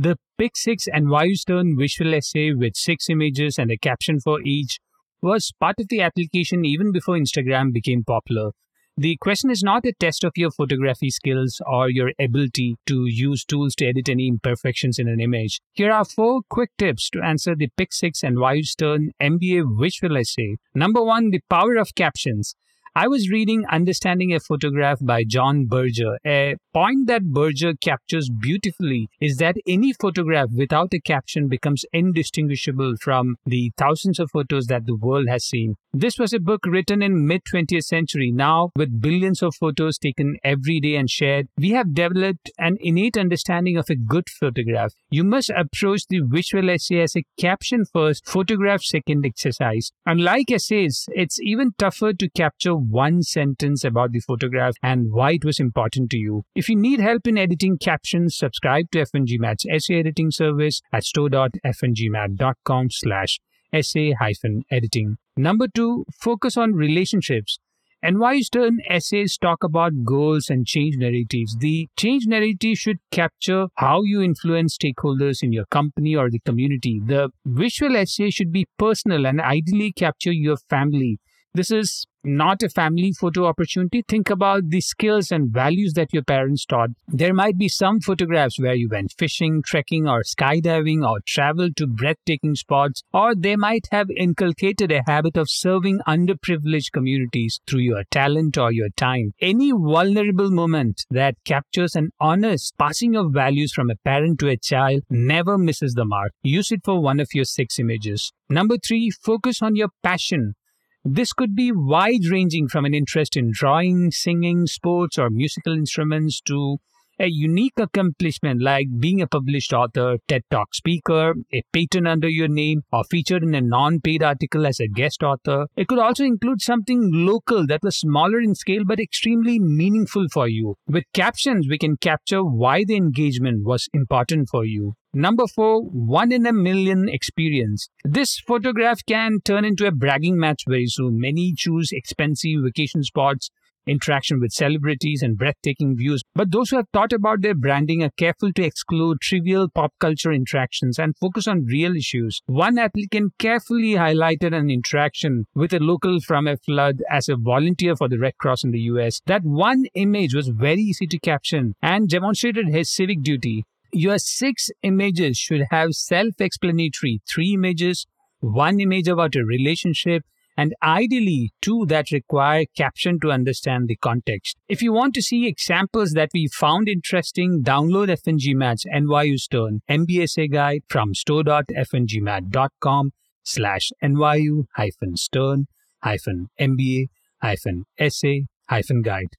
The Pick 6 NYU Stern visual essay with six images and a caption for each was part of the application even before Instagram became popular. The question is not a test of your photography skills or your ability to use tools to edit any imperfections in an image. Here are four quick tips to answer the Pick 6 NYU Stern MBA visual essay. Number one, the power of captions. I was reading Understanding a Photograph by John Berger. A point that Berger captures beautifully is that any photograph without a caption becomes indistinguishable from the thousands of photos that the world has seen. This was a book written in mid 20th century. Now, with billions of photos taken every day and shared, we have developed an innate understanding of a good photograph. You must approach the visual essay as a caption first, photograph second exercise. Unlike essays, it's even tougher to capture one sentence about the photograph and why it was important to you. If you need help in editing captions, subscribe to F1GMAT's essay editing service at store.f1gmat.com slash essay hyphen editing. Number two, focus on relationships. NYU Stern essays talk about goals and change narratives. The change narrative should capture how you influence stakeholders in your company or the community. The visual essay should be personal and ideally capture your family. This is not a family photo opportunity. Think about the skills and values that your parents taught. There might be some photographs where you went fishing, trekking, or skydiving, or traveled to breathtaking spots, or they might have inculcated a habit of serving underprivileged communities through your talent or your time. Any vulnerable moment that captures an honest passing of values from a parent to a child never misses the mark. Use it for one of your six images. Number three, focus on your passion. This could be wide ranging from an interest in drawing, singing, sports, or musical instruments to a unique accomplishment like being a published author, TED Talk speaker, a patent under your name, or featured in a non paid article as a guest author. It could also include something local that was smaller in scale but extremely meaningful for you. With captions, we can capture why the engagement was important for you. Number four, one in a million experience. This photograph can turn into a bragging match very soon. Many choose expensive vacation spots interaction with celebrities, and breathtaking views. But those who have thought about their branding are careful to exclude trivial pop culture interactions and focus on real issues. One applicant carefully highlighted an interaction with a local from a flood as a volunteer for the Red Cross in the US. That one image was very easy to caption and demonstrated his civic duty. Your six images should have self explanatory three images, one image about a relationship, and ideally two that require caption to understand the context. If you want to see examples that we found interesting, download F1GMAT's NYU Stern MBA guide from store.f1gmat.com slash NYU hyphen Stern hyphen MBA hyphen essay hyphen guide.